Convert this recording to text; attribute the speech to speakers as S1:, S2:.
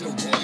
S1: to war.